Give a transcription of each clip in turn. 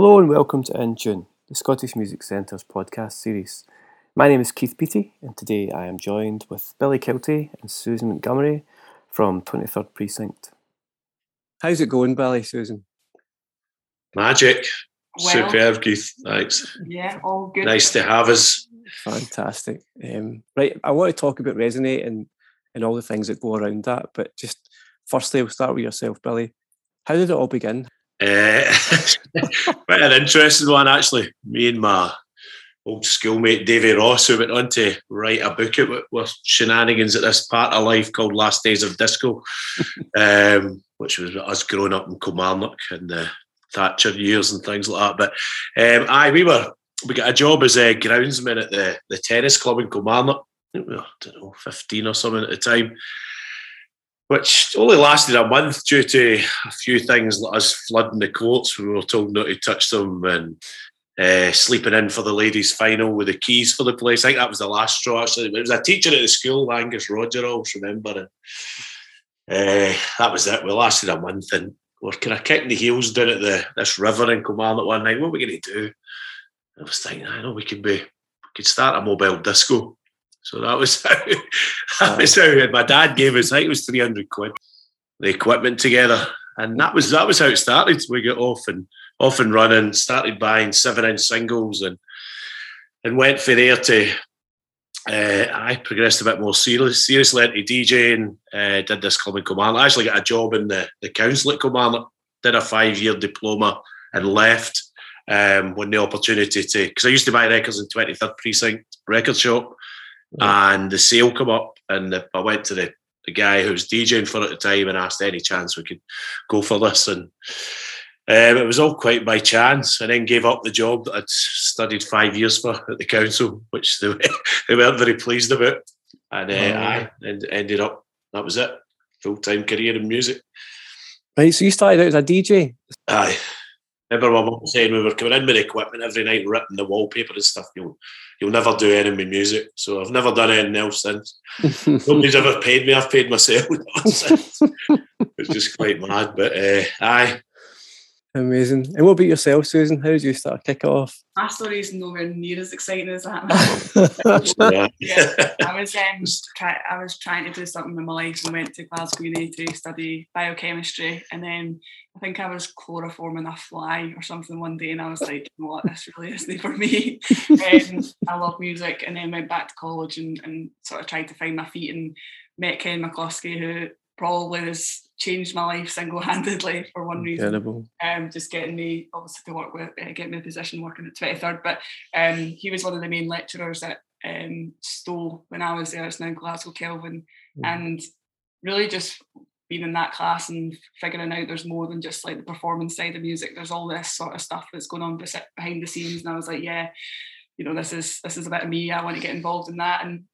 Hello and welcome to In Tune, the Scottish Music Centre's podcast series. My name is Keith Beattie, and today I am joined with Billy Kiltie and Susan Montgomery from 23rd Precinct. How's it going, Billy, Susan? Magic. Well, Superb, Keith. Thanks. Yeah, all good. Nice to have us. Fantastic. Um, right, I want to talk about Resonate and, and all the things that go around that, but just firstly, we'll start with yourself, Billy. How did it all begin? Uh, quite an interesting one, actually. Me and my old schoolmate Davy Ross, who went on to write a book with, with shenanigans at this part of life called Last Days of Disco, um, which was us growing up in Kilmarnock and the Thatcher years and things like that. But um, aye, we were we got a job as a groundsman at the, the tennis club in Kilmarnock. I don't know, 15 or something at the time which only lasted a month due to a few things like us flooding the courts. We were told not to touch them and uh, sleeping in for the ladies' final with the keys for the place. I think that was the last straw. Actually, it was a teacher at the school, Angus Roger. I always remember, and uh, that was it. We lasted a month, and we're kind of kicking the heels down at the this river in Kilmarnock one night. What are we going to do? I was thinking, I know we could be, we could start a mobile disco. So that was how, that was how my dad gave us. I think it was three hundred quid. The equipment together, and that was that was how it started. We got off and off and running. Started buying seven inch singles and and went for there to. Uh, I progressed a bit more serious, seriously into DJing. Uh, did this club in Kilmarnock. I actually got a job in the, the council at Kilmarnock. Did a five year diploma and left um, when the opportunity to because I used to buy records in 23rd Precinct record shop and the sale come up, and the, I went to the, the guy who was DJing for at the time and asked any chance we could go for this, and um, it was all quite by chance. And then gave up the job that I'd studied five years for at the council, which they, they weren't very pleased about, and uh, oh. I ended up that was it, full time career in music. Right, so you started out as a DJ. Aye. Remember my mum saying we were coming in with equipment every night, ripping the wallpaper and stuff. You'll, you'll never do any with music. So I've never done anything else since. Nobody's ever paid me. I've paid myself it's just quite mad. But uh, aye, Amazing. And what about yourself, Susan? How did you start kick off? My story is nowhere near as exciting as that. yeah. I was um, try, I was trying to do something in my life and went to Glasgow Uni to study biochemistry, and then I think I was chloroforming a fly or something one day, and I was like, you know what, this really isn't for me. um, I love music, and then went back to college and, and sort of tried to find my feet and met Ken McCloskey, who probably has changed my life single-handedly for one Incredible. reason. Um, just getting me obviously to work with, uh, getting me a position working at 23rd. But um, he was one of the main lecturers at um, Stow when I was there. It's now Glasgow Kelvin, mm. and really just being in that class and figuring out there's more than just like the performance side of music. There's all this sort of stuff that's going on behind the scenes, and I was like, yeah, you know, this is this is a bit of me. I want to get involved in that, and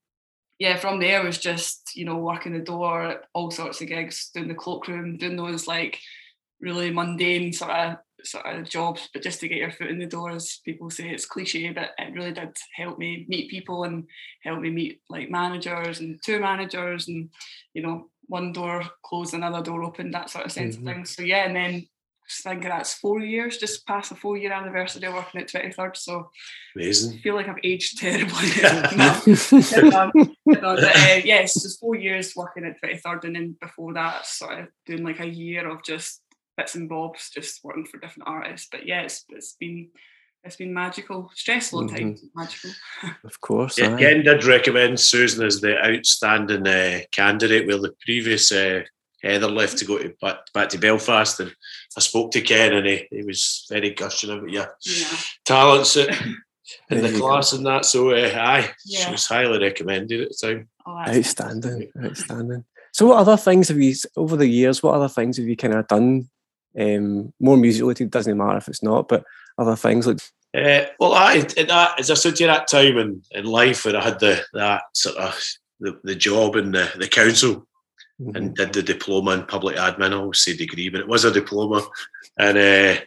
yeah, from there was just, you know, working the door, all sorts of gigs, doing the cloakroom, doing those like really mundane sort of sort of jobs, but just to get your foot in the door, as people say, it's cliche, but it really did help me meet people and help me meet like managers and tour managers and, you know, one door closed, another door opened, that sort of sense mm-hmm. of things. So yeah, and then I think that's four years, just past the four year anniversary of working at 23rd. So amazing. I feel like I've aged terribly. um, but, uh, yes, just four years working at 23rd, and then before that, sort of doing like a year of just bits and bobs, just working for different artists. But yeah, it's, it's been it's been magical, stressful mm-hmm. times, magical. Of course. Yeah, Ken did recommend Susan as the outstanding uh, candidate, where the previous uh, Heather left to go to back, back to Belfast, and I spoke to Ken, and he, he was very gushing about your yeah. talents in the class go. and that. So, uh, aye, yeah. she was highly recommended at the time. Oh, outstanding, outstanding. So, what other things have you over the years? What other things have you kind of done? Um, more musically, it doesn't matter if it's not, but other things like. Uh, well, I that, as I said to you that time in, in life when I had the that sort of the, the job in the, the council mm-hmm. and did the diploma in public admin. I always say degree, but it was a diploma. And uh,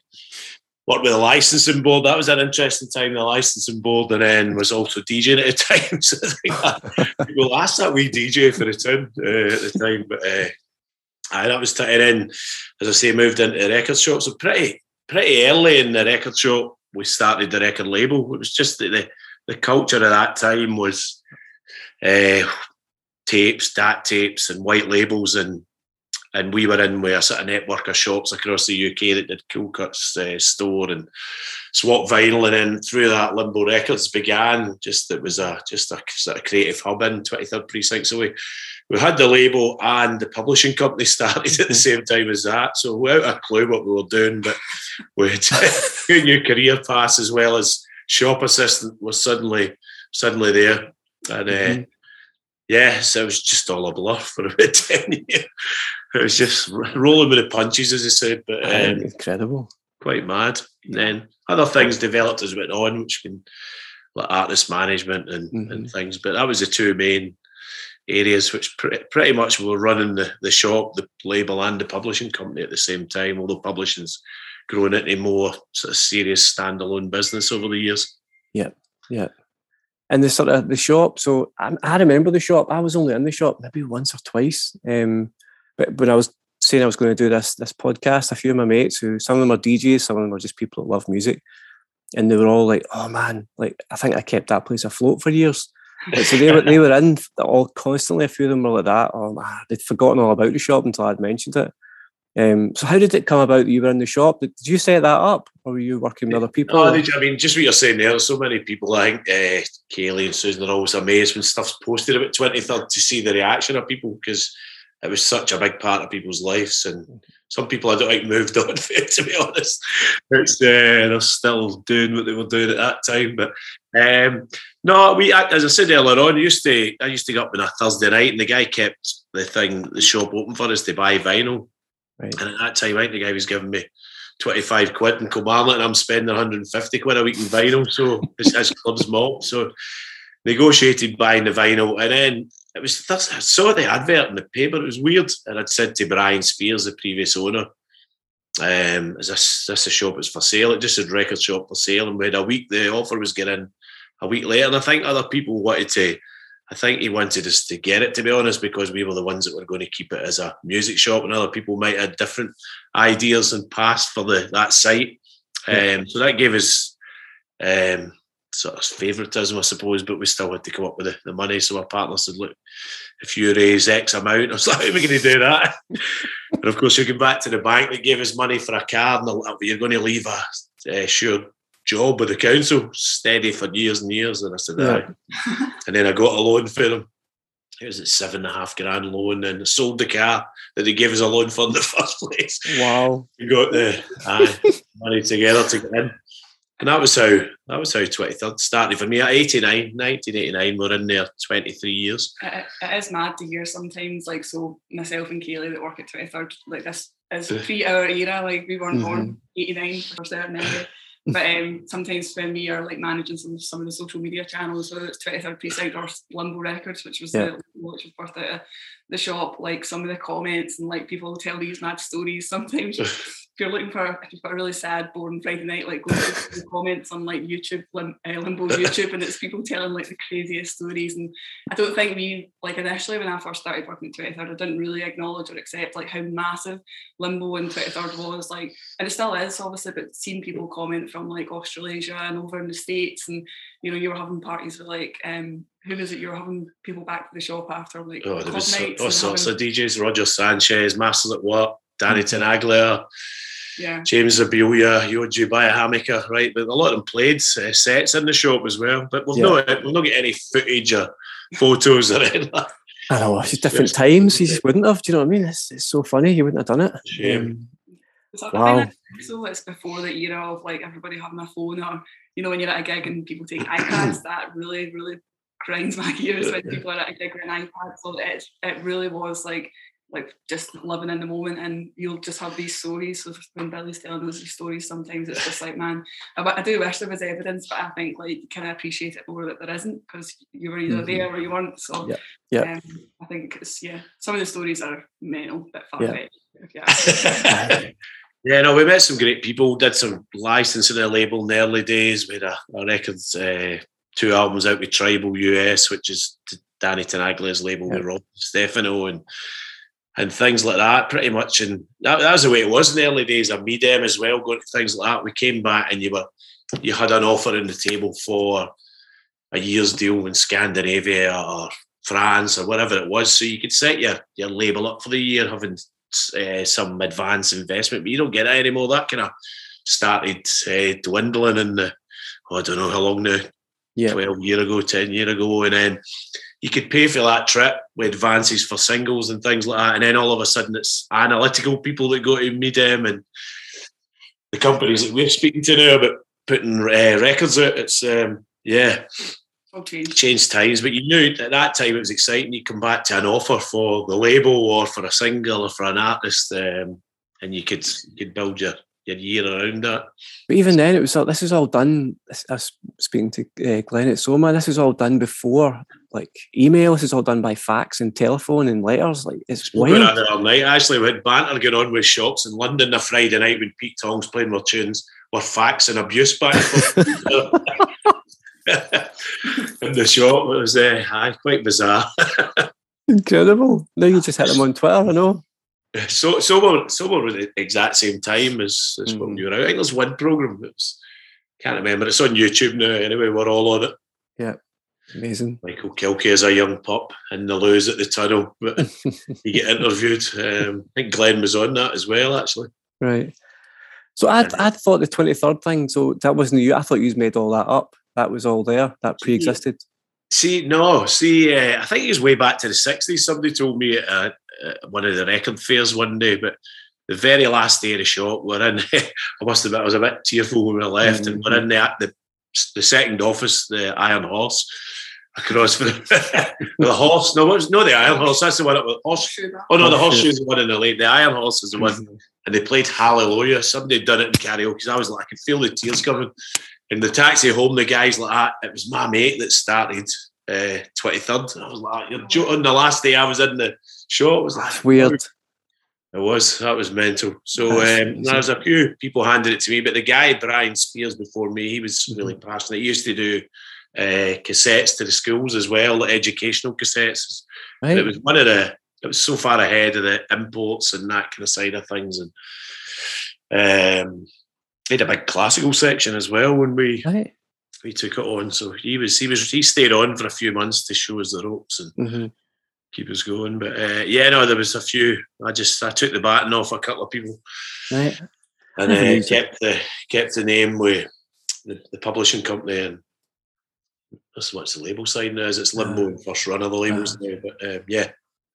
worked with the licensing board. That was an interesting time, the licensing board, and then was also DJing at the time. So people asked that we DJ for the time uh, at the time. But uh, aye, that was t- and then, as I say, moved into the record shop. So pretty pretty early in the record shop, we started the record label. It was just that the, the culture at that time was uh, tapes, DAT tapes, and white labels, and and we were in with a sort of network of shops across the UK that did Cool Cuts uh, store and Swap Vinyl, and then through that Limbo Records began. Just it was a just a sort of creative hub in 23rd Precinct. So we we had the label and the publishing company started at the same time as that. So without a clue what we were doing, but we had a new career paths as well as shop assistant was suddenly suddenly there, and. Uh, mm-hmm. Yeah, so it was just all a blur for about 10 years it was just rolling with the punches, as I said. But um, incredible, quite mad. And then other things developed as went on, which been like artist management and, mm-hmm. and things. But that was the two main areas which pre- pretty much were running the, the shop, the label, and the publishing company at the same time. Although publishing's grown into more sort of serious standalone business over the years. Yeah, yeah. And the sort of the shop. So I, I remember the shop. I was only in the shop maybe once or twice. Um, but when I was saying I was going to do this this podcast, a few of my mates who some of them are DJs, some of them are just people that love music, and they were all like, "Oh man, like I think I kept that place afloat for years." Like, so they were they were in all constantly. A few of them were like that. Oh man, they'd forgotten all about the shop until I'd mentioned it. Um, so how did it come about that you were in the shop? Did you set that up, or were you working with other people? No, I mean, just what you're saying there. So many people. I think uh, Kaylee and Susan are always amazed when stuff's posted about twenty third to see the reaction of people because it was such a big part of people's lives. And some people I don't think moved on to be honest. It's uh, they're still doing what they were doing at that time. But um, no, we as I said earlier on, I used to I used to get up on a Thursday night, and the guy kept the thing the shop open for us to buy vinyl. Right. And at that time, I think the guy was giving me 25 quid in Kilmarnock and I'm spending 150 quid a week in vinyl. So it's his club's malt. So negotiated buying the vinyl. And then it was I saw the advert in the paper. It was weird, and I'd said to Brian Spears, the previous owner, um, "Is this this a shop is for sale?" It just said record shop for sale, and we had a week. The offer was getting a week later, and I think other people wanted to. I think he wanted us to get it, to be honest, because we were the ones that were going to keep it as a music shop, and other people might have different ideas and past for the that site. Um, so that gave us um, sort of favouritism, I suppose, but we still had to come up with the, the money. So our partner said, look, if you raise X amount, I was like, how are we going to do that? and of course, you go back to the bank that gave us money for a car, and you're going to leave a uh, sure job with the council steady for years and years. And I said, yeah. and then I got a loan for them. It was a seven and a half grand loan and sold the car that they gave us a loan for in the first place. Wow. We got the uh, money together to get in and that was how that was how 23rd started for me at 89 1989 we're in there 23 years it, it is mad to hear sometimes like so myself and Kaylee that work at 23rd like this is pre our era like we weren't mm-hmm. born 89 for certain anyway but um, sometimes when we are like managing some some of the social media channels, whether it's 23rd Precinct or Limbo Records, which was yeah. the which was birthed out of the shop, like some of the comments and like people tell these mad stories sometimes if you're looking for if you've got a really sad, boring Friday night, like go to the comments on like YouTube, Lim, uh, Limbo YouTube, and it's people telling like the craziest stories. And I don't think we like initially when I first started working at 23rd, I didn't really acknowledge or accept like how massive Limbo and 23rd was. Like, and it still is obviously, but seeing people comment from like Australasia and over in the States, and you know, you were having parties with like um who was it you were having people back to the shop after like oh, there was all sorts having... of DJs, Roger Sanchez, Masters at Work, Danny mm-hmm. Tenaglia, yeah. James Zabiela, Yoji Biomehanika, right? But a lot of them played uh, sets in the shop as well. But we've, yeah. not, we've not got any footage or photos or anything. I know, it's different times. He just wouldn't have. Do you know what I mean? It's, it's so funny. He wouldn't have done it. Shame. Um, wow. So it's before the era of like everybody having a phone or, you know, when you're at a gig and people take iPads, that really, really grinds my gears when people are at a gig with an iPad. So it, it really was like like just living in the moment and you'll just have these stories so when Billy's telling us these stories sometimes it's just like man I, I do wish there was evidence but I think like you kind of appreciate it more that there isn't because you were either mm-hmm. there or you weren't so yeah, yeah. Um, I think it's yeah some of the stories are mental but far-fetched yeah. yeah no we met some great people did some licensing the label in the early days we had a, a records uh, two albums out with Tribal US which is Danny Tenaglia's label yeah. with Rob Stefano and and things like that, pretty much. And that, that was the way it was in the early days of Midem as well, going to things like that. We came back and you were you had an offer on the table for a year's deal in Scandinavia or France or whatever it was. So you could set your, your label up for the year, having uh, some advance investment, but you don't get that anymore. That kind of started uh, dwindling in the, oh, I don't know how long now, yeah. 12 year ago, 10 year ago. And then you could pay for that trip with advances for singles and things like that. And then all of a sudden it's analytical people that go to meet them and the companies that we're speaking to now about putting uh, records out. It's, um, yeah, okay. changed times. But you knew at that time it was exciting. You come back to an offer for the label or for a single or for an artist um, and you could, you could build your, your year around that. But even then, it was all, this is all done. I was speaking to uh, Glenn at Soma. This is all done before like email. This is all done by fax and telephone and letters. Like it's wild. All night. Actually, we had banter going on with shops in London the Friday night when Pete Tong's playing more tunes. We're faxing abuse back in the shop. It was uh, quite bizarre. Incredible. Now you just hit them on Twitter. I know. So so so at the exact same time as, as mm. when you were out. I think there's one program that's can't remember. It's on YouTube now. Anyway, we're all on it. Yeah. Amazing. Michael Kilkie is a young pup in the lows at the tunnel, but you get interviewed. Um, I think Glenn was on that as well, actually. Right. So I I thought the twenty third thing. So that wasn't you. I thought you made all that up. That was all there. That pre existed. See, no. See, uh, I think it was way back to the sixties. Somebody told me at, uh, at one of the record fairs one day, but the very last day of the shop, we're in. I must admit, I was a bit tearful when we left, mm-hmm. and we're in the, the the second office, the Iron Horse, across for the, the horse. No, was, no, the Iron Horse. That's the one. That horse. Oh no, the horseshoe is the one in the late. The Iron Horse is the one. Mm-hmm. And they played Hallelujah. Somebody done it in karaoke. Because I was like, I could feel the tears coming. In the taxi home, the guys like that. It was my mate that started twenty uh, third. I was like, you're joking. The last day I was in the show, it was like That's weird. It was that was mental. So um, there was a few people handed it to me, but the guy Brian Spears before me, he was really mm-hmm. passionate. He used to do uh, cassettes to the schools as well, like educational cassettes. Right. It was one of the. It was so far ahead of the imports and that kind of side of things, and um, he had a big classical section as well when we right. we took it on. So he was he was he stayed on for a few months to show us the ropes and. Mm-hmm keep us going. But uh, yeah, no, there was a few. I just I took the baton off a couple of people, right, and uh, kept the kept the name with the, the publishing company and that's what's the label side now. Is it's Limbo uh, first run of the labels now, but um, yeah.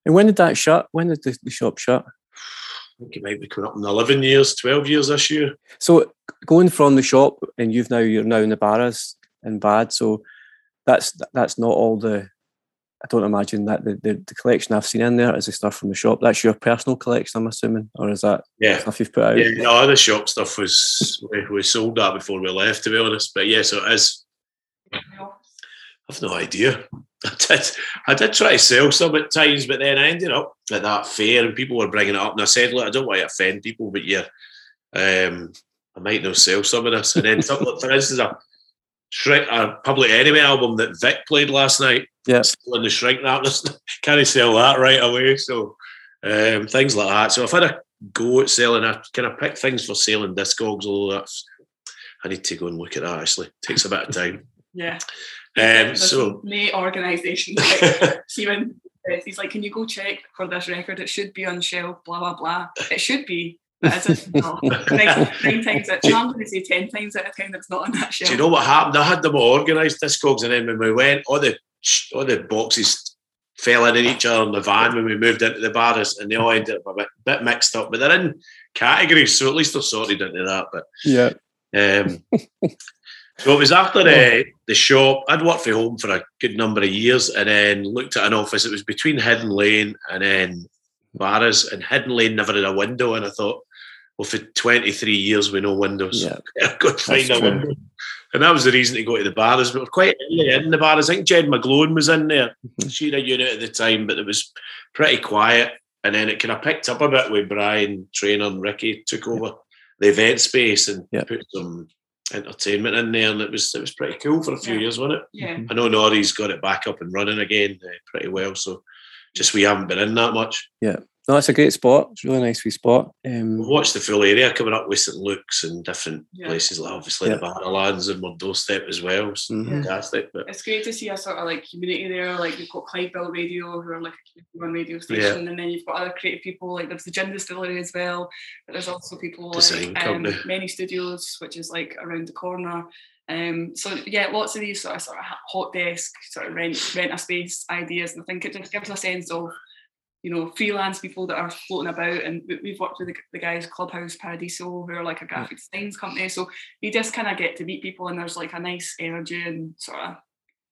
And when did that shut? When did the, the shop shut? I think it might be coming up in eleven years, twelve years this year. So going from the shop, and you've now you're now in the barras in Bad. So that's that's not all the I don't imagine that the, the, the, collection I've seen in there is the stuff from the shop. That's your personal collection, I'm assuming, or is that yeah. stuff you've put out? Yeah, no, the shop stuff was we, we, sold that before we left, to be honest. But yeah, so it is. I've no idea. I did, I did try to sell some at times, but then I ended up at that fair and people were bringing it up, and I said, "Look, I don't want to offend people, but yeah, um, I might not sell some of this." And then, for instance, a a Public Enemy album that Vic played last night. Yeah, still in the shrink wrap. Can't sell that right away. So um, things like that. So I've had a go at selling. I kind of picked things for selling Discogs, although that's I need to go and look at that. Actually, it takes a bit of time. yeah. Um, so many organisation. like Stephen. He's like, can you go check for this record? It should be on shelf. Blah blah blah. It should be, no. nine, nine times out, I'm going to say ten times out of ten it's not on that shelf. Do you know what happened? I had them all organised Discogs, and then when we went, all the all the boxes fell in each other in the van when we moved into the bars, and they all ended up a bit, bit mixed up. But they're in categories, so at least they're sorted into that. But yeah. Um, so it was after the, the shop. I'd worked from home for a good number of years, and then looked at an office. It was between Hidden Lane and then Barras, and Hidden Lane never had a window. And I thought, well, for 23 years with no windows, yeah, I've got to find a true. window. And that was the reason to go to the Barras. We were quite early in the Barras. I think Jen McGlone was in there. Mm-hmm. She had a unit at the time, but it was pretty quiet. And then it kind of picked up a bit with Brian Trainer and Ricky took over the event space and put some entertainment in there, and it was it was pretty cool for a few yeah. years, wasn't it? Yeah. I know Norrie's got it back up and running again uh, pretty well, so just we haven't been in that much. Yeah. No, it's a great spot. It's a really nice wee spot. Um, We've watched the full area coming up with St Luke's and different yeah. places, like obviously yeah. the Barrowlands and our doorstep as well. It's mm-hmm. fantastic. But it's great to see a sort of like community there. Like you've got Clydebuilt Radio, who are like a one radio station, yeah. and then you've got other creative people. Like there's the Gin Distillery as well, but there's also people Design like um, Many Studios, which is like around the corner. Um, so yeah, lots of these sort of sort of hot desk, sort of rent rent a space ideas, and I think it just gives a sense of you know freelance people that are floating about. And we've worked with the, the guys Clubhouse Paradiso, who are like a graphic design company. So you just kind of get to meet people, and there's like a nice energy and sort of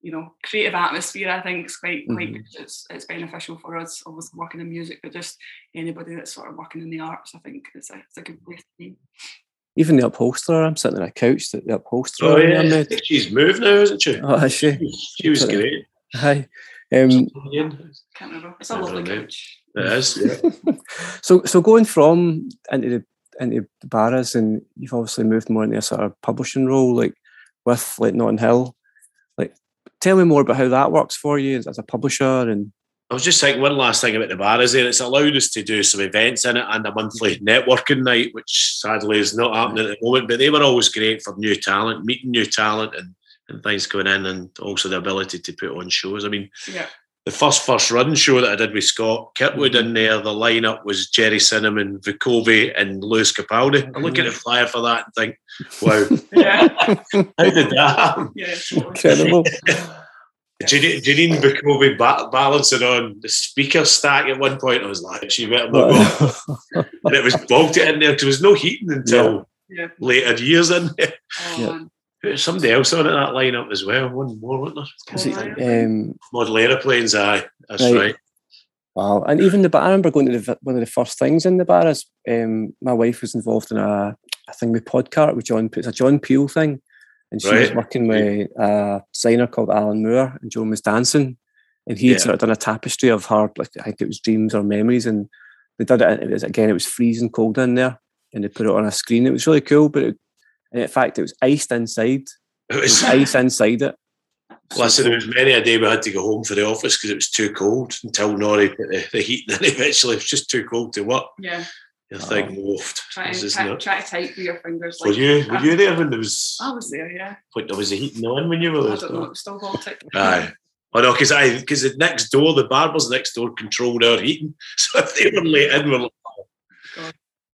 you know creative atmosphere. I think is quite quite mm-hmm. it's it's beneficial for us, obviously working in music, but just anybody that's sort of working in the arts. I think it's a it's a good place to be even the upholsterer, I'm sitting on a couch that the upholsterer. Oh, yeah. She's moved now, isn't she? Oh, is she? She was great. Hi. Um, Can't remember. It's a lovely couch. It is. Yeah. so, so going from into the into the Barras, and you've obviously moved more into a sort of publishing role, like with like Notting Hill. Like, tell me more about how that works for you as a publisher and I was just thinking one last thing about the bar is there. It's allowed us to do some events in it and a monthly networking night, which sadly is not happening at the moment. But they were always great for new talent, meeting new talent and, and things going in, and also the ability to put on shows. I mean, yeah. the first first run show that I did with Scott Kirkwood in mm-hmm. there, the lineup was Gerry Cinnamon, Vukovi, and Lewis Capaldi. I look at the mm-hmm. flyer for that and think, wow, yeah. how did that happen? Yeah, incredible. Janine Vukovi ba- balancing on the speaker stack at one point. I was like, she better not and it was bogged in there because there was no heating until yeah. later years in there. Oh, yeah. Somebody else on it, that lineup as well. One more, wasn't there? it, um, Model aeroplanes, aye. That's right. right. Wow. And even the bar, I remember going to the, one of the first things in the bar is um, my wife was involved in a, a thing with Podcart with John, it's a John Peel thing and she right. was working with a designer called Alan Moore, and Joan was dancing, and he had yeah. sort of done a tapestry of her, like I think it was dreams or memories, and they did it. It was again, it was freezing cold in there, and they put it on a screen. It was really cool, but it, in fact, it was iced inside. It was, ice inside it. Listen, there was many a day we had to go home for the office because it was too cold until Nori put the, the heat in. Eventually, it was just too cold to work. Yeah your thing morphed. Try, try, try, to type with your fingers. Like, were you were you there when there was? I was there, yeah. When there was a heating on when you were there. I don't know. Still Baltic. Aye. Oh no, because I because the next door the barbers next door controlled our heating, so if they were late in, we're like, oh.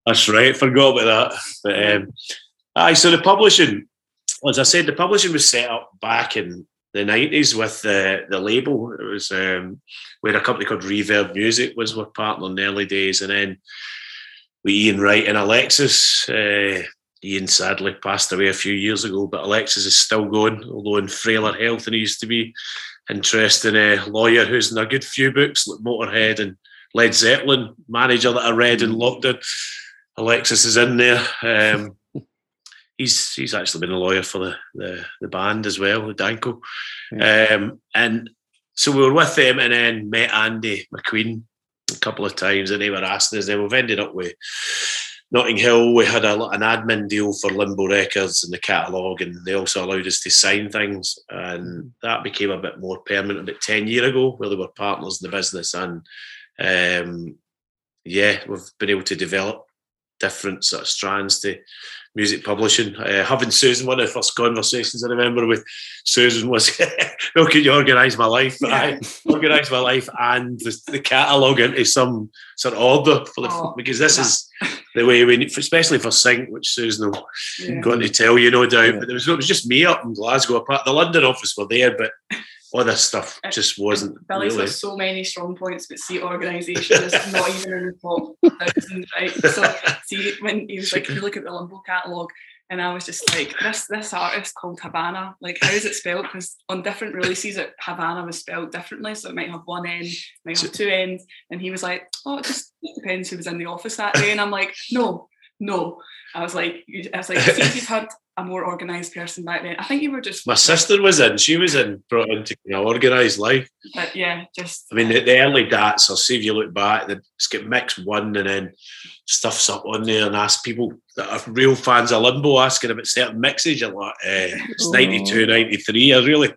that's right, forgot about that. But um, aye, so the publishing, as I said, the publishing was set up back in the nineties with the the label. It was um, where a company called Reverb Music was our partner in the early days, and then with Ian Wright and Alexis. Uh, Ian sadly passed away a few years ago, but Alexis is still going, although in frailer health than he used to be. Interesting uh, lawyer who's in a good few books like Motorhead and Led Zeppelin, manager that I read in lockdown. Alexis is in there. Um, he's he's actually been a lawyer for the the, the band as well, Danko. Yeah. Um, and so we were with them and then met Andy McQueen a couple of times and they were asking us. Then we've ended up with Notting Hill. We had a, an admin deal for Limbo Records and the catalogue, and they also allowed us to sign things. And that became a bit more permanent about 10 years ago, where they were partners in the business. And um, yeah, we've been able to develop different sort of strands to music publishing. Uh, having Susan, one of the first conversations I remember with Susan was, "How can you organise my life?" Yeah. I organise my life and the, the catalogue into some sort of order for the oh, because this yeah. is the way we, need, especially for Sync, which Susan will yeah. going to tell you, no doubt. But there was it was just me up in Glasgow. Apart the London office were there, but all this stuff uh, just wasn't. Billy's really. got so many strong points, but see, organisation is not even in the top thousand, right? So, see, when he was like, you look at the Limbo catalogue, and I was just like, this this artist called Havana, like, how is it spelled? Because on different releases, it, Havana was spelled differently, so it might have one end, might have two ends. And he was like, oh, it just depends who was in the office that day. And I'm like, no, no. I was like, I was like, see if you've had a more organised person back then. I think you were just. My sister was in. She was in brought into an organised life. But yeah, just. I mean, the, the early dates. I'll see if you look back. It's got mix one, and then stuffs up on there and ask people that are real fans of Limbo asking about certain mixes. You're like, eh, it's 92, 93. I really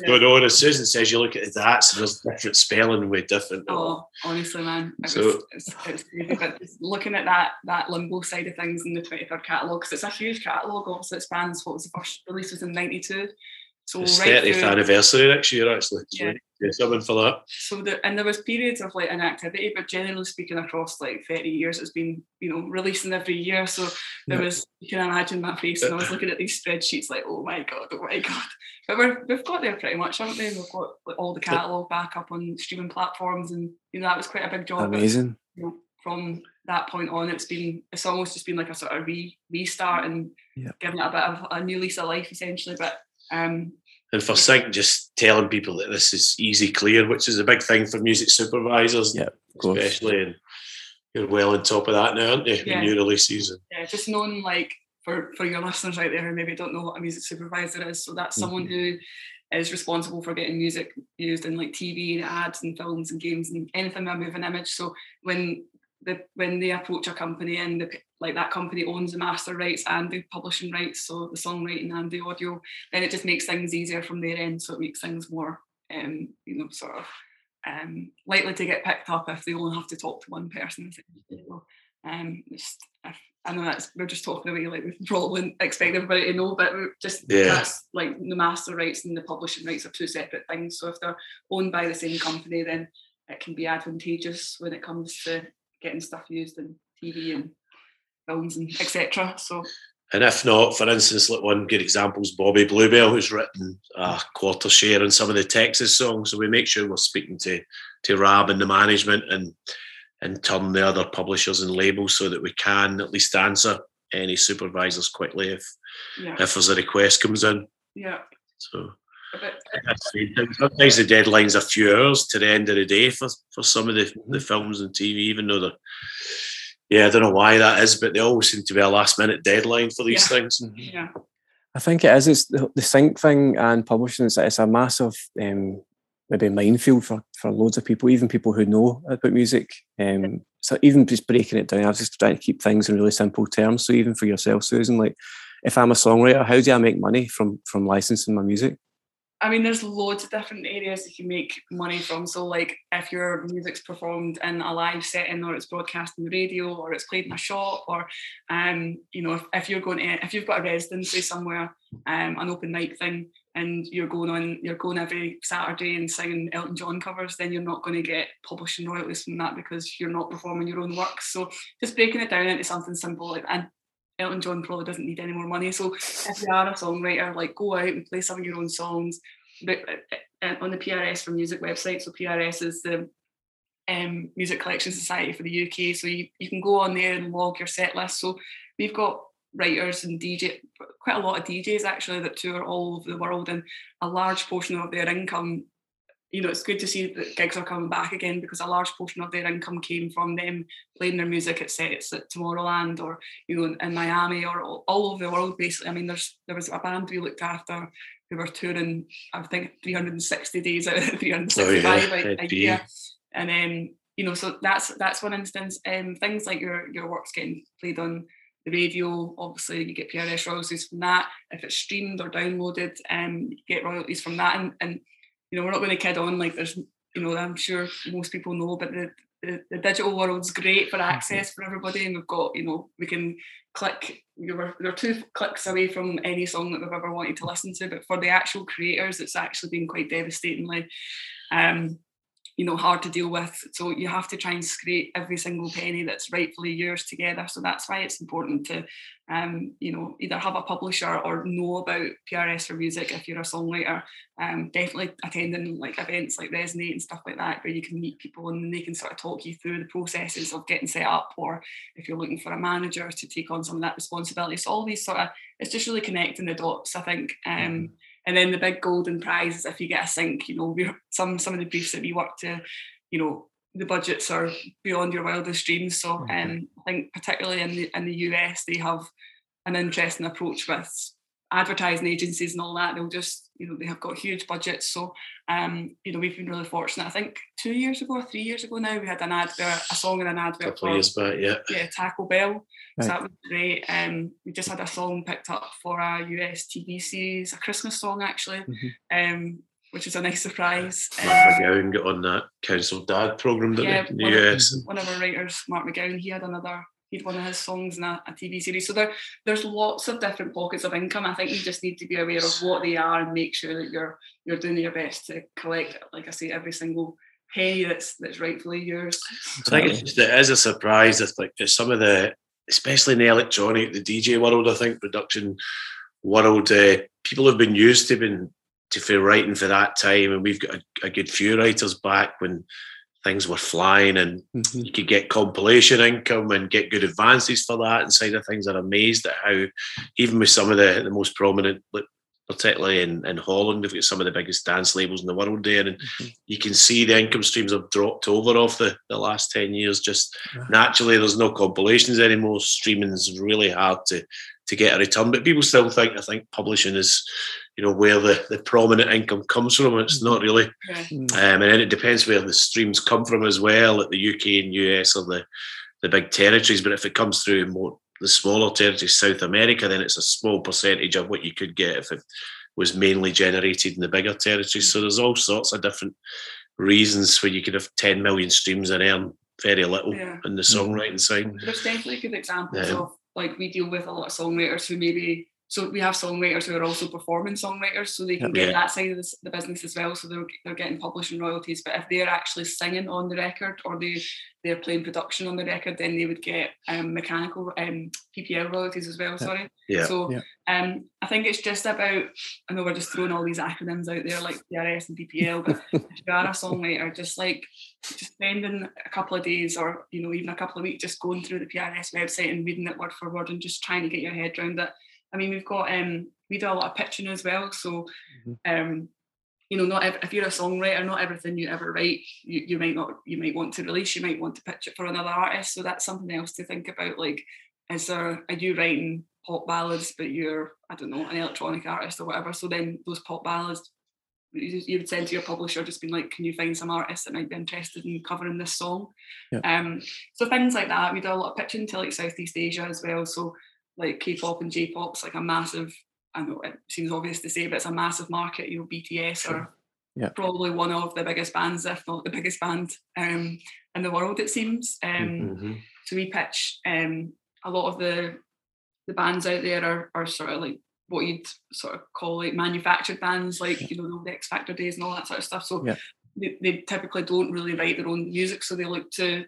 yeah. don't know. And as Susan says, you look at the dats and there's different spelling with different. Oh, honestly, man. It so, was, it's, it's crazy. But looking at that that Limbo side of things in the 23rd catalogue, because it's a huge catalogue, obviously it spans what was the first release was in 92. So it's right 30th through, anniversary next year, actually. So yeah. something for that. So the, and there was periods of like inactivity, but generally speaking, across like 30 years, it's been you know releasing every year. So there yeah. was you can imagine my face and I was looking at these spreadsheets, like oh my god, oh my god. But we're, we've got there pretty much, haven't we? We've got like, all the catalogue back up on streaming platforms, and you know that was quite a big job. Amazing. But, you know, from that point on, it's been it's almost just been like a sort of re restart and giving it a bit of a new lease of life essentially. But um, and for Sync, just telling people that this is easy clear, which is a big thing for music supervisors, yeah, especially. And you're well on top of that now, aren't you? Yeah. New releases. And... Yeah, just knowing like for for your listeners out there who maybe don't know what a music supervisor is, so that's someone mm-hmm. who is responsible for getting music used in like TV and ads and films and games and anything with a moving image. So when the when they approach a company and the, like that company owns the master rights and the publishing rights, so the songwriting and the audio, then it just makes things easier from their end. So it makes things more, um, you know, sort of um, likely to get picked up if they only have to talk to one person. Um, just I know that's we're just talking away like we probably expect everybody to know, but just yeah. that's like the master rights and the publishing rights are two separate things. So if they're owned by the same company, then it can be advantageous when it comes to getting stuff used in TV and films and etc. So. And if not, for instance, like one good example is Bobby Bluebell, who's written a quarter share in some of the Texas songs. So we make sure we're speaking to to Rab and the management and and turn the other publishers and labels so that we can at least answer any supervisors quickly if yeah. if there's a request comes in. Yeah. So sometimes the deadline's a few hours to the end of the day for, for some of the, the films and TV, even though they're yeah, I don't know why that is, but they always seem to be a last minute deadline for these yeah. things. Yeah. I think it is. It's the, the sync thing and publishing. It's, it's a massive um, maybe minefield for, for loads of people, even people who know about music. Um, so even just breaking it down, I was just trying to keep things in really simple terms. So even for yourself, Susan, like if I'm a songwriter, how do I make money from from licensing my music? I mean, there's loads of different areas you can make money from. So, like, if your music's performed in a live setting, or it's broadcast on the radio, or it's played in a shop, or, um, you know, if, if you're going to, if you've got a residency somewhere, um, an open mic thing, and you're going on, you're going every Saturday and singing Elton John covers, then you're not going to get publishing royalties from that because you're not performing your own work. So, just breaking it down into something simple, like, and Elton John probably doesn't need any more money. So if you are a songwriter, like go out and play some of your own songs. But uh, uh, on the PRS for Music website, so PRS is the um, Music Collection Society for the UK. So you, you can go on there and log your set list. So we've got writers and DJ, quite a lot of DJs actually that tour all over the world, and a large portion of their income you know, it's good to see that gigs are coming back again because a large portion of their income came from them playing their music at sets at Tomorrowland or you know in Miami or all, over the world. Basically, I mean, there's there was a band we looked after who were touring, I think, 360 days out of 365 oh, yeah. a, a year, and then you know, so that's that's one instance. Um, things like your your work's getting played on the radio, obviously you get PRS royalties from that. If it's streamed or downloaded, um, you get royalties from that, and and you know, we're not going to kid on like there's, you know, I'm sure most people know, but the, the, the digital world's great for mm-hmm. access for everybody, and we've got, you know, we can click. You were they're two clicks away from any song that we've ever wanted to listen to, but for the actual creators, it's actually been quite devastatingly um, you know hard to deal with. So you have to try and scrape every single penny that's rightfully yours together. So that's why it's important to um, you know either have a publisher or know about prs for music if you're a songwriter. Um, definitely attending like events like resonate and stuff like that where you can meet people and they can sort of talk you through the processes of getting set up or if you're looking for a manager to take on some of that responsibility. So all these sort of it's just really connecting the dots i think. Um, mm-hmm and then the big golden prize is if you get a sync, you know, some some of the briefs that we work to, you know, the budgets are beyond your wildest dreams. So um, I think particularly in the in the US they have an interesting approach with advertising agencies and all that. They'll just, you know, they have got huge budgets. So, um, you know, we've been really fortunate. I think two years ago, three years ago now, we had an advert, a song and an advert. A couple of years back, yeah. Yeah, Taco Bell. Right. So that was great. Um, we just had a song picked up for our US TV series, a Christmas song actually. Mm-hmm. Um, which is a nice surprise. Mark um, McGowan got on that Council Dad program, didn't yeah, he? One Of, one of our writers, Mark McGowan, he had another he'd one of his songs in a, a, TV series. So there, there's lots of different pockets of income. I think you just need to be aware of what they are and make sure that you're you're doing your best to collect, like I say, every single penny that's that's rightfully yours. I think it's just, it is a surprise. I think some of the, especially in the electronic, the DJ world, I think production world, uh, people have been used to been to for writing for that time, and we've got a, a good few writers back when things were flying and mm-hmm. you could get compilation income and get good advances for that and side of things. I'm amazed at how, even with some of the, the most prominent, particularly in, in Holland, they've got some of the biggest dance labels in the world there. And mm-hmm. you can see the income streams have dropped over off the, the last 10 years. Just yeah. naturally, there's no compilations anymore. Streaming is really hard to, to get a return. But people still think, I think publishing is you know where the, the prominent income comes from. It's not really, mm. um, and then it depends where the streams come from as well. At the UK and US or the the big territories, but if it comes through more the smaller territories, South America, then it's a small percentage of what you could get if it was mainly generated in the bigger territories. So there's all sorts of different reasons where you could have 10 million streams and earn very little yeah. in the songwriting side. There's definitely good examples yeah. of like we deal with a lot of songwriters who maybe so we have songwriters who are also performing songwriters, so they can get that side of the, business as well. So they're, they're getting publishing royalties. But if they're actually singing on the record or they they're playing production on the record, then they would get um, mechanical um, PPL royalties as well. Sorry. Yeah. So um, I think it's just about. I know we're just throwing all these acronyms out there like PRS and PPL, but if you are a songwriter, just like just spending a couple of days or you know even a couple of weeks just going through the PRS website and reading it word for word and just trying to get your head around it I mean, we've got um, we do a lot of pitching as well. So, mm-hmm. um, you know, not if you're a songwriter, not everything you ever write, you, you might not, you might want to release, you might want to pitch it for another artist. So that's something else to think about. Like, is there are you writing pop ballads, but you're I don't know an electronic artist or whatever? So then those pop ballads you would send to your publisher just being like can you find some artists that might be interested in covering this song yeah. um so things like that we do a lot of pitching to like southeast asia as well so like K-pop and J-pop's like a massive. I know it seems obvious to say, but it's a massive market. You know, BTS are yeah. probably one of the biggest bands, if not the biggest band um, in the world. It seems. Um, mm-hmm. So we pitch um, a lot of the the bands out there are, are sort of like what you'd sort of call like manufactured bands, like you know the X Factor days and all that sort of stuff. So yeah. they, they typically don't really write their own music, so they look to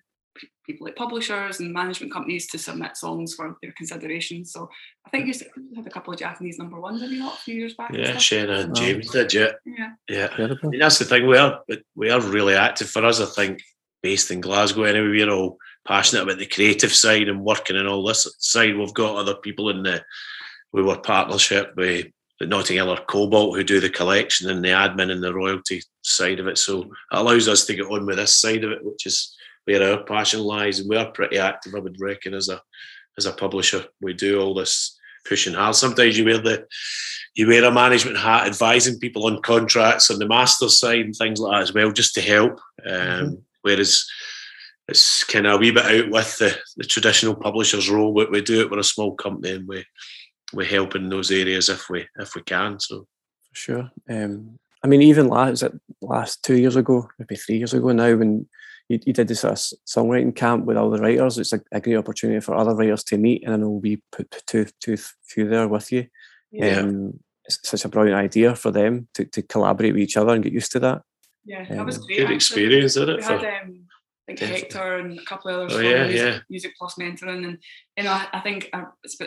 people like publishers and management companies to submit songs for their consideration. So I think you had a couple of Japanese number ones, have you not, a few years back? Yeah, Shena and um, James did, yeah. Yeah. Yeah. I mean, that's the thing, we are, we are really active. For us, I think, based in Glasgow anyway, we're all passionate about the creative side and working and all this side. We've got other people in the, we were partnership with the Notting Hill or Kobalt who do the collection and the admin and the royalty side of it. So it allows us to get on with this side of it, which is where our passion lies, and we are pretty active. I would reckon as a as a publisher, we do all this pushing hard. Sometimes you wear the you wear a management hat, advising people on contracts on the master side and things like that as well, just to help. Um, mm-hmm. Whereas it's kind of a wee bit out with the, the traditional publisher's role, but we do it. We're a small company and we we help in those areas if we if we can. So for sure. Um, I mean, even last last two years ago, maybe three years ago now, when you, you did this sort songwriting camp with all the writers. It's a, a great opportunity for other writers to meet, and I know we put two two few there with you. Yeah. Um, it's such a brilliant idea for them to, to collaborate with each other and get used to that. Yeah, that um, was great. Good experience, isn't it? We had, um, like Hector and a couple of others oh, yeah, music, yeah. music plus mentoring and you know I, I think I,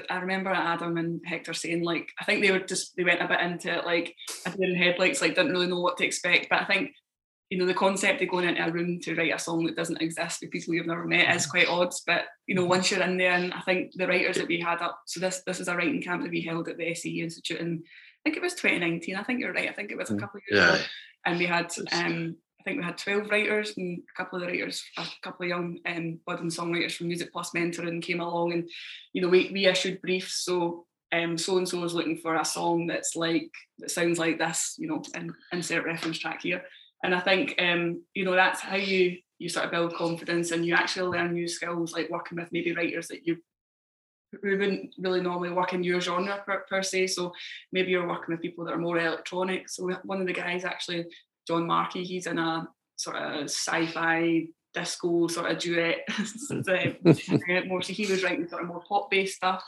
I, remember Adam and Hector saying like I think they were just they went a bit into it like I didn't headlights like didn't really know what to expect but I think you know, the concept of going into a room to write a song that doesn't exist with people you've never met is quite odd. But you know, once you're in there, and I think the writers that we had up, so this this is a writing camp that we held at the SAE Institute, and I think it was 2019. I think you're right. I think it was a mm. couple of years yeah. ago, and we had um, I think we had 12 writers and a couple of the writers, a couple of young um, budding songwriters from Music Plus Mentoring came along and, you know, we, we issued briefs. So um, so and so is looking for a song that's like that sounds like this, you know, and insert reference track here. And I think um, you know that's how you you sort of build confidence and you actually learn new skills like working with maybe writers that you who wouldn't really normally work in your genre per, per, se. So maybe you're working with people that are more electronic. So one of the guys actually, John Markey, he's in a sort of sci-fi disco sort of duet. more so he was writing sort of more pop-based stuff.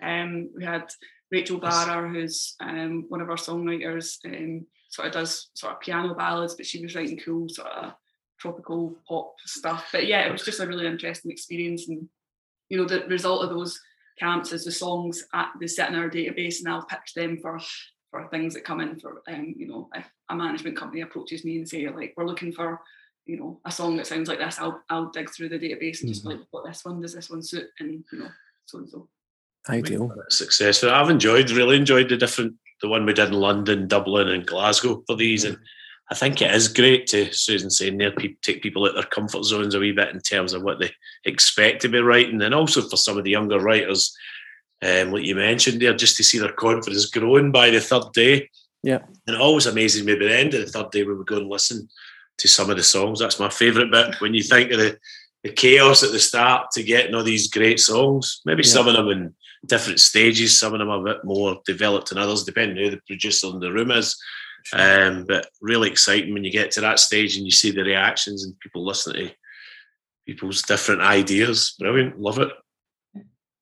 Um, we had Rachel Barrer, who's um, one of our songwriters, um, sort of does sort of piano ballads, but she was writing cool sort of tropical pop stuff. But yeah, it was just a really interesting experience. And you know, the result of those camps is the songs at they sit in our database, and I'll pitch them for for things that come in for um, you know, if a management company approaches me and say like we're looking for you know a song that sounds like this, I'll I'll dig through the database and mm-hmm. just like what this one does this one suit and you know so and so. Ideal. Successful. I've enjoyed, really enjoyed the different, the one we did in London, Dublin, and Glasgow for these. And I think it is great to, Susan saying there, take people out their comfort zones a wee bit in terms of what they expect to be writing. And also for some of the younger writers, um, like you mentioned there, just to see their confidence growing by the third day. Yeah. And it always amazes me by the end of the third day when we go and listen to some of the songs. That's my favourite bit when you think of the, the chaos at the start to getting all these great songs. Maybe yeah. some of them in different stages. Some of them are a bit more developed than others, depending who the producer in the room is. Sure. Um, but really exciting when you get to that stage and you see the reactions and people listening to people's different ideas. Brilliant, love it.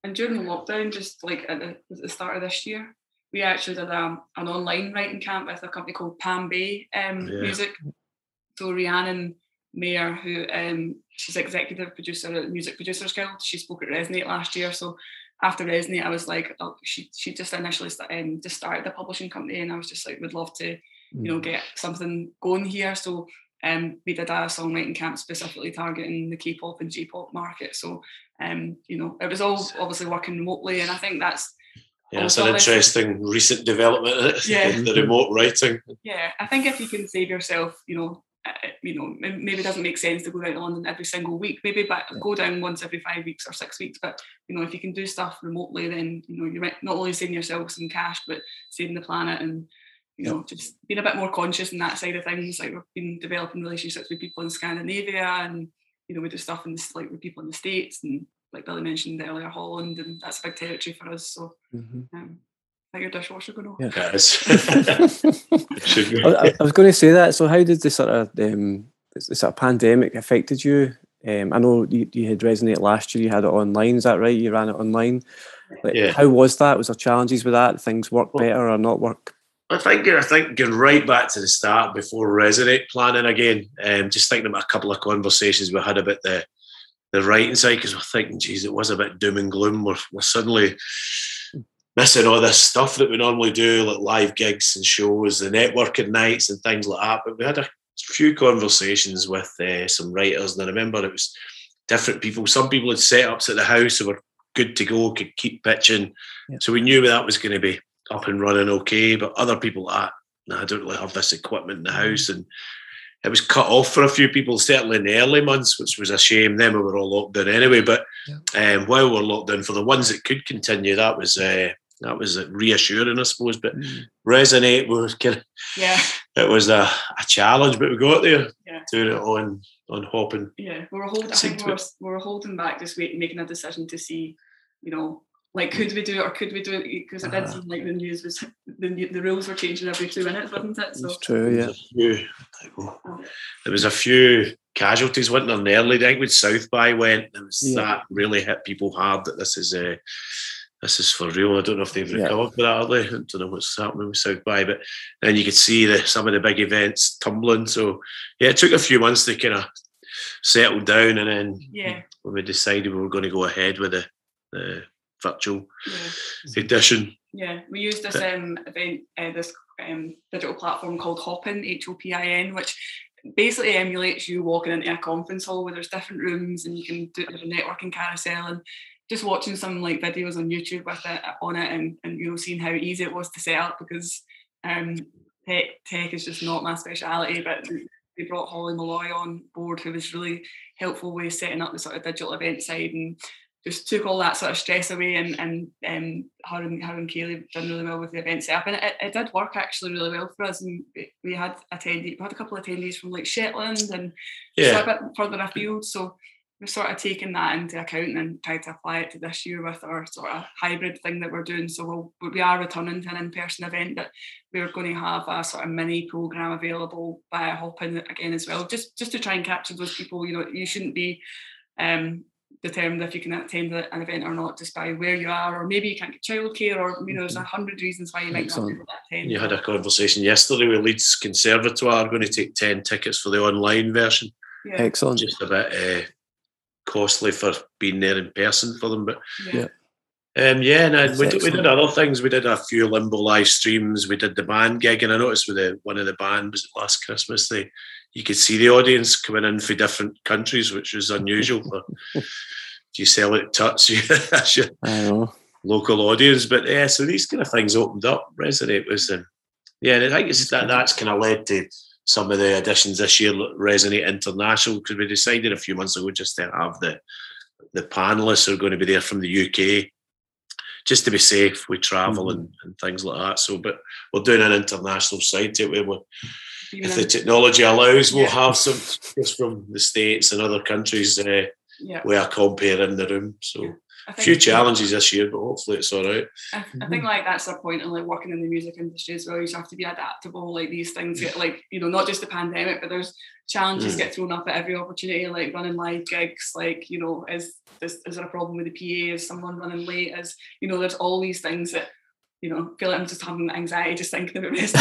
And during the lockdown, just like at the, at the start of this year, we actually did um, an online writing camp with a company called Pam Bay um, yeah. Music. So Rhiannon Mayer, who um, she's executive producer at Music Producers Guild, she spoke at Resonate last year. So after Resonate, I was like, oh, she she just initially um, just started the publishing company, and I was just like, would love to, you know, mm. get something going here. So um, we did a songwriting camp specifically targeting the K-pop and J-pop market. So um, you know, it was all obviously working remotely, and I think that's yeah, it's an interesting recent development. Yeah, the remote writing. Yeah, I think if you can save yourself, you know, you know, maybe it doesn't make sense to go down to London every single week. Maybe but go down once every five weeks or six weeks. But you know, if you can do stuff remotely, then you know you're not only saving yourself some cash, but saving the planet and you know just being a bit more conscious in that side of things. Like we've been developing relationships with people in Scandinavia, and you know we do stuff in this like with people in the states, and like Billy mentioned earlier, Holland, and that's a big territory for us. So. Mm-hmm. Um, your dishwasher going off. Yeah. I, I, was going to say that. So, how did the sort of um, the sort of pandemic affected you? Um, I know you, you had Resonate last year. You had it online. Is that right? You ran it online. Like, yeah. How was that? Was there challenges with that? Things work well, better or not work? I think I think going right back to the start before Resonate planning again. Um, just thinking about a couple of conversations we had about the the writing side because we're thinking, geez, it was a bit doom and gloom. We're, we're suddenly missing all this stuff that we normally do, like live gigs and shows, the networking nights and things like that. But we had a few conversations with uh, some writers, and I remember it was different people. Some people had setups at the house that were good to go, could keep pitching. Yeah. So we knew that was going to be up and running okay. But other people, ah, no, I don't really have this equipment in the mm-hmm. house. And it was cut off for a few people, certainly in the early months, which was a shame. Then we were all locked down anyway. But yeah. um, while we were locked down, for the ones that could continue, that was uh, that was reassuring, I suppose. But mm. resonate was kind of yeah, it was a, a challenge, but we got there yeah. doing it on on Hopin. Yeah, we were holding. I think we were, we were holding back, just waiting, making a decision to see, you know, like could we do it or could we do it? Because it did uh, seem like the news was the, the rules were changing every two minutes, wasn't it? So true, yeah. Few, there was a few casualties went on early. I think when South by went, it was yeah. that really hit people hard that this is a. This is for real. I don't know if they've recovered yeah. that, are they? I don't know what's happening with South by, but then you could see the some of the big events tumbling. So yeah, it took a few months to kind of settle down, and then yeah. when we decided we were going to go ahead with the, the virtual yeah. edition. Yeah, we used this um, event, uh, this um, digital platform called Hopin, H O P I N, which basically emulates you walking into a conference hall where there's different rooms and you can do a networking carousel and just watching some like videos on YouTube with it on it and, and you know seeing how easy it was to set up because um, tech tech is just not my speciality but they brought Holly Malloy on board who was really helpful with setting up the sort of digital event side and just took all that sort of stress away and and um, her and her and Kaylee done really well with the event setup and it, it did work actually really well for us and we had attendees we had a couple of attendees from like Shetland and yeah. a bit further afield so we've sort of taken that into account and tried to apply it to this year with our sort of hybrid thing that we're doing so we'll, we are returning to an in-person event but we're going to have a sort of mini program available via Hopin again as well just just to try and capture those people you know you shouldn't be um, determined if you can attend an event or not just by where you are, or maybe you can't get childcare, or you know, there's a mm-hmm. hundred reasons why you might Excellent. not attend. You had a conversation yesterday with Leeds Conservatoire going to take ten tickets for the online version. Yeah. Excellent. Just a bit uh, costly for being there in person for them, but yeah. Um, yeah, and we, we, did other things. We did a few limbo live streams. We did the band gig, and I noticed with the, one of the band was it last Christmas. They you could see the audience coming in from different countries, which was unusual. do you sell it touch? That's your local audience. But yeah, so these kind of things opened up. Resonate was them. Yeah, and I think it's that that's kind of led to some of the additions this year. Resonate International because we decided a few months ago just to have the the panelists are going to be there from the UK just to be safe with travel mm-hmm. and, and things like that. So, but we're doing an international side to it where we're, if the technology allows, we'll yeah. have some just from the states and other countries uh, yeah. we are comparing the room. So a few challenges this year, but hopefully it's all right. I, I, think like that's the point in like working in the music industry as well. You have to be adaptable. Like these things get like you know not just the pandemic, but there's challenges mm. get thrown up at every opportunity. Like running live gigs, like you know, is is, is there a problem with the PA? Is someone running late? Is you know, there's all these things that you know feel like I'm just having anxiety just thinking about this.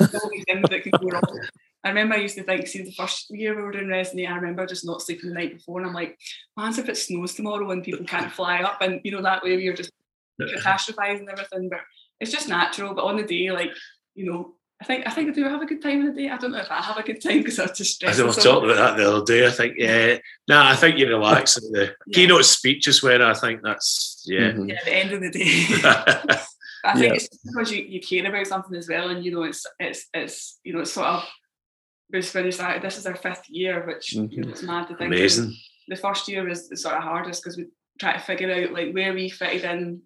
all these things that can go wrong. I remember I used to think, see, the first year we were doing Resonate, I remember just not sleeping the night before. And I'm like, man, if it snows tomorrow and people can't fly up, and you know, that way you're just catastrophizing everything. But it's just natural. But on the day, like, you know, I think I think I do have a good time in the day. I don't know if I have a good time because I just stressed. I was talking about that the other day. I think yeah, no, nah, I think you relax at the yeah. keynote speech is where I think that's yeah. Mm-hmm. Yeah, the end of the day. I think yeah. it's because you, you care about something as well, and you know it's it's it's you know it's sort of we've finished that. This is our fifth year, which mm-hmm. you know, it's mad to think. Amazing. The first year was sort of hardest because we try to figure out like where we fitted in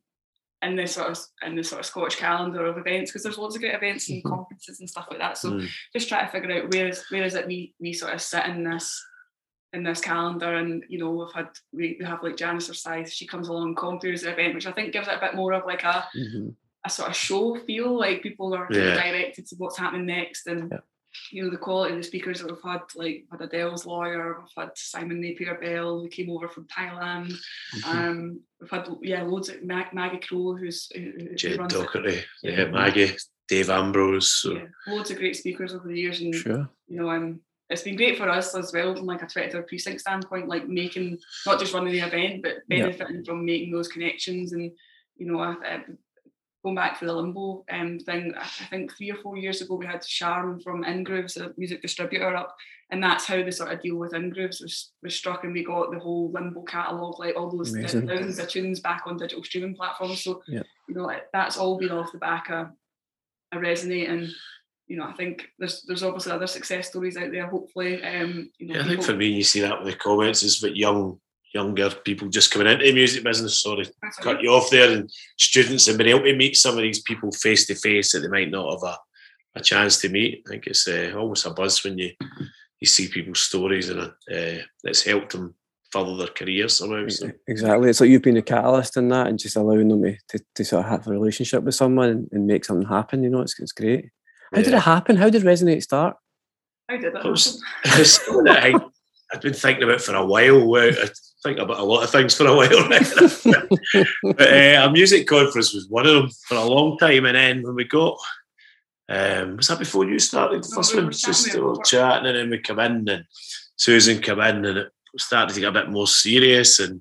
in the sort of in the sort of Scottish calendar of events because there's lots of great events and mm-hmm. conferences and stuff like that. So mm. just try to figure out where is where is it we we sort of sit in this in this calendar and you know we've had we, we have like Janice Forsyth she comes along conquers the event which I think gives it a bit more of like a mm-hmm. a sort of show feel like people are yeah. directed to what's happening next and yeah you know the quality of the speakers that we've had, like had Adele's lawyer, we've had Simon Napier Bell who came over from Thailand. Mm-hmm. Um, we've had yeah loads of Mag- Maggie Crow who's who, Jed yeah, Maggie, Dave Ambrose, so. yeah, loads of great speakers over the years, and sure. you know um, it's been great for us as well from like a 23rd precinct standpoint, like making not just running the event but benefiting yeah. from making those connections and you know I, going back to the limbo um, thing, I think three or four years ago we had Charm from Ingrooves, a music distributor, up, and that's how the sort of deal with Ingrooves was, was struck, and we got the whole limbo catalogue, like all those thousands of tunes back on digital streaming platforms. So yeah. you know that's all been off the back of a resonate and. You know, I think there's there's obviously other success stories out there. Hopefully, um, you know, yeah, I think for me, you see that with the comments is that young younger people just coming into the music business. Sorry, cut you off there, and students have been able to meet some of these people face to face that they might not have a, a chance to meet. I think it's uh, almost a buzz when you you see people's stories and uh, it's helped them further their careers somehow. So. Exactly, it's like you've been a catalyst in that, and just allowing them to, to, to sort of have a relationship with someone and, and make something happen. You know, it's it's great. How yeah. did it happen? How did Resonate start? How did it, it was, I, I'd been thinking about for a while. I think about a lot of things for a while. but uh, a music conference was one of them for a long time. And then when we got, um, was that before you started the first no, one? Just chatting, and then we come in, and Susan come in, and it started to get a bit more serious, and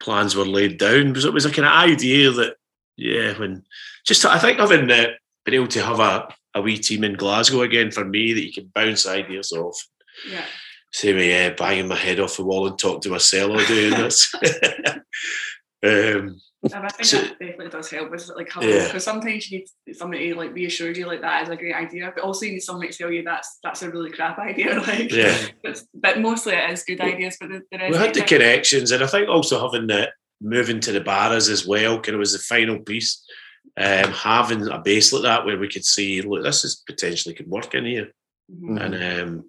plans were laid down. Because it was a kind of idea that, yeah, when just I think having uh, been able to have a, a wee team in Glasgow again for me that you can bounce ideas off. Yeah see me uh, banging my head off the wall and talk to myself all doing this. um, I think so, that definitely does help with like having yeah. because sometimes you need somebody to like reassure you like that is a great idea, but also you need somebody to tell you that's that's a really crap idea. Like yeah. but, but mostly it is good ideas. But the, the we had the connections and I think also having the moving to the barras as well, kind of was the final piece. Um, having a base like that where we could see, look, this is potentially could work in here. Mm-hmm. And um,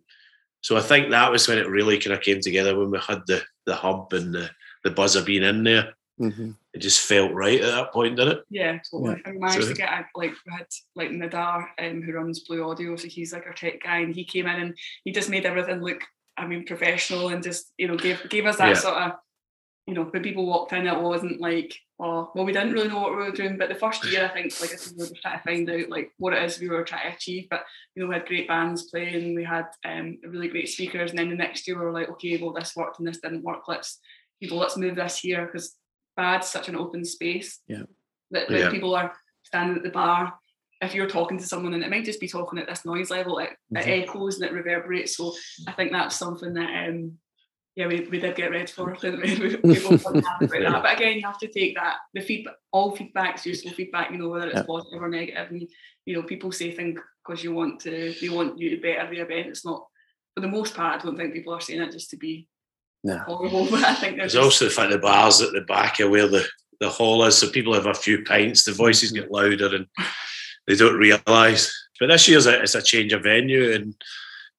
so I think that was when it really kind of came together when we had the the hub and the, the buzzer being in there. Mm-hmm. It just felt right at that point, didn't it? Yeah, totally. Yeah. And managed so, to get like we had like Nadar um, who runs Blue Audio, so he's like our tech guy, and he came in and he just made everything look, I mean, professional and just you know gave gave us that yeah. sort of you know, when people walked in, it wasn't like, oh, well, we didn't really know what we were doing. But the first year, I think, like I said, we were just trying to find out like what it is we were trying to achieve. But you know, we had great bands playing, we had um, really great speakers, and then the next year we were like, okay, well, this worked and this didn't work. Let's people, let's move this here because BAaD's such an open space. Yeah. That, that yeah. people are standing at the bar. If you're talking to someone and it might just be talking at this noise level, it, mm-hmm. it echoes and it reverberates. So I think that's something that um, yeah, we, we did get read for, didn't we? we both about that. Uh, but again, you have to take that the feedback. All feedback's useful feedback. You know whether it's yeah. positive or negative. And you know, people say things because you want to. They want you to better the event. It's not for the most part. I don't think people are saying it just to be no. horrible. But I think there's, there's also the fact the bars at the back are where the the hall is, so people have a few pints. The voices get louder and they don't realise. But this year's a, it's a change of venue and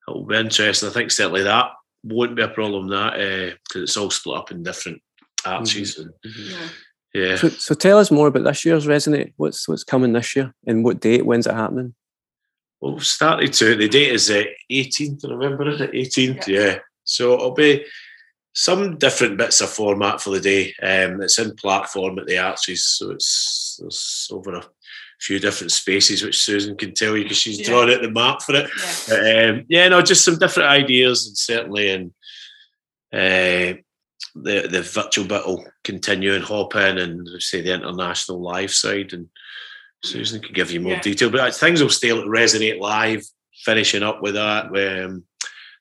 it'll be interesting. I think certainly that won't be a problem that because uh, it's all split up in different arches. Mm-hmm. And, mm-hmm. yeah. yeah. So, so, tell us more about this year's Resonate. What's what's coming this year and what date? When's it happening? Well, we've started to. The date is the uh, 18th of November, is it? 18th, yeah. yeah. So it'll be some different bits of format for the day. Um, it's in platform at the Arches, so it's it's over a few different spaces, which Susan can tell you because she's yeah. drawn out the map for it. Yeah. But, um, yeah, no, just some different ideas, and certainly, and uh, the the virtual bit will continue and Hopin, and say the international live side, and Susan can give you more yeah. detail. But things will still resonate live, finishing up with that, with um,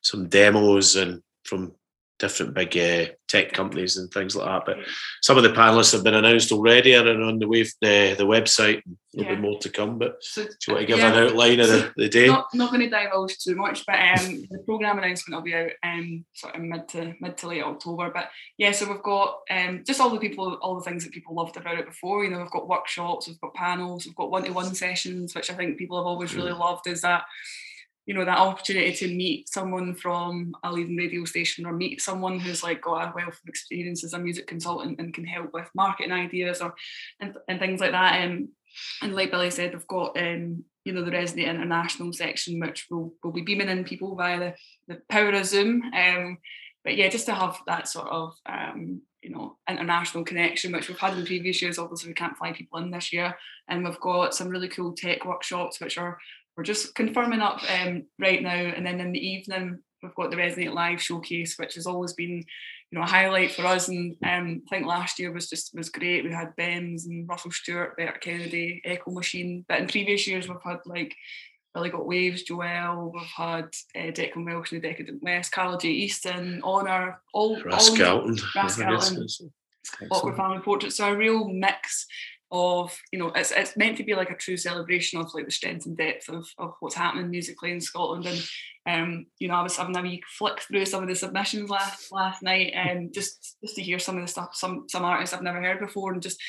some demos and from different big uh, tech companies and things like that. But some of the panelists have been announced already and are on the wave the, the website. There'll yeah. be more to come. But so, do you want to give yeah. an outline of the, the day? Not, not going to divulge too much, but um, the program announcement will be out um, sort of mid to mid to late October. But yeah, so we've got um, just all the people, all the things that people loved about it before. You know, we've got workshops, we've got panels, we've got one to one sessions, which I think people have always really mm. loved. Is that you know that opportunity to meet someone from a leading radio station or meet someone who's like got a wealth of experience as a music consultant and can help with marketing ideas or and, and things like that um, and like Billy said we've got um, you know the Resonate International section which will will be beaming in people via the, the power of Zoom um, but yeah just to have that sort of um, you know international connection which we've had in previous years obviously we can't fly people in this year and we've got some really cool tech workshops which are we're just confirming up um, right now. And then in the evening, we've got the Resonate Live showcase, which has always been, you know, a highlight for us. And um, I think last year was just was great. We had Bemz and Russell Stewart, Bert Kennedy, Echo Machine. But in previous years, we've had like Billy Got Waves, Joel, we've had uh, Declan Welsh and the Decadent West, Carla J. Easton, Honour, all Rascalton, Rascalton, Awkward Family Portraits. So a real mix of you know it's it's meant to be like a true celebration of like the strength and depth of, of what's happening musically in Scotland. And um you know I was having a wee flick through some of the submissions last last night and just just to hear some of the stuff some some artists I've never heard before and just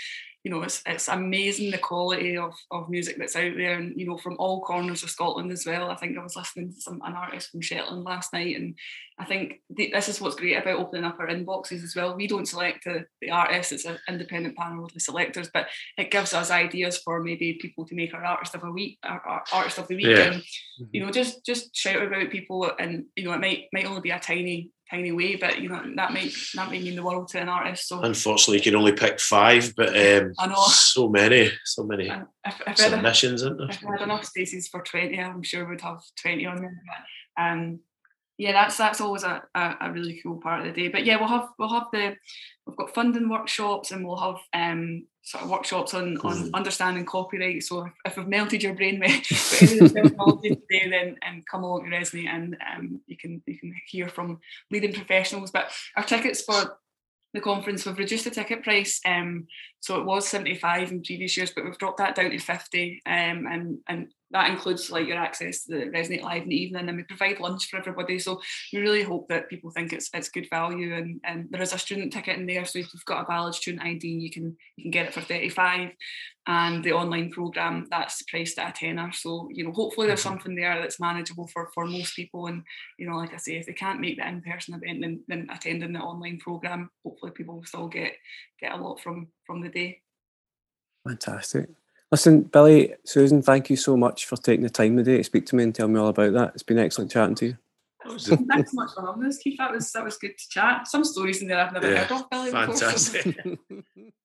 you know, it's it's amazing the quality of, of music that's out there, and you know, from all corners of Scotland as well. I think I was listening to some an artist from Shetland last night, and I think the, this is what's great about opening up our inboxes as well. We don't select the, the artists; it's an independent panel of the selectors, but it gives us ideas for maybe people to make our artist of a week, our, our artist of the week, yeah. and you mm-hmm. know, just just shout about people, and you know, it might might only be a tiny tiny way, but you know that might that may mean the world to an artist. So unfortunately, you can only pick five, but um, I know so many, so many if, if submissions, isn't there? If we had enough spaces for twenty, I'm sure we'd have twenty on there. But, um, yeah, that's that's always a, a, a, really cool part of the day. But yeah, we'll have we'll have the we've got funding workshops and we'll have um sort of workshops on on mm. understanding copyright. So if, if I've melted your brain with, today, then and come along to Resonate and um you can you can hear from leading professionals. But our tickets for the conference we've reduced the ticket price um So it was 75 in previous years, but we've dropped that down to 50. Um, and, and that includes like your access to the Resonate Live in the evening, and we provide lunch for everybody. So we really hope that people think it's it's good value, and, and there is a student ticket in there. So if you've got a valid student ID, you can you can get it for 35, and the online program that's priced at a tenner. So you know, hopefully there's mm-hmm. something there that's manageable for for most people. And you know, like I say, if they can't make the in-person event, then, then attending the online program, hopefully people will still get get a lot from from the day. Fantastic. Listen, Billy, Susan, thank you so much for taking the time today to speak to me and tell me all about that. It's been excellent chatting to you. Thanks so much for having us, Keith. That was that was good to chat. Some stories in there I've never yeah, heard of, Billy. Fantastic.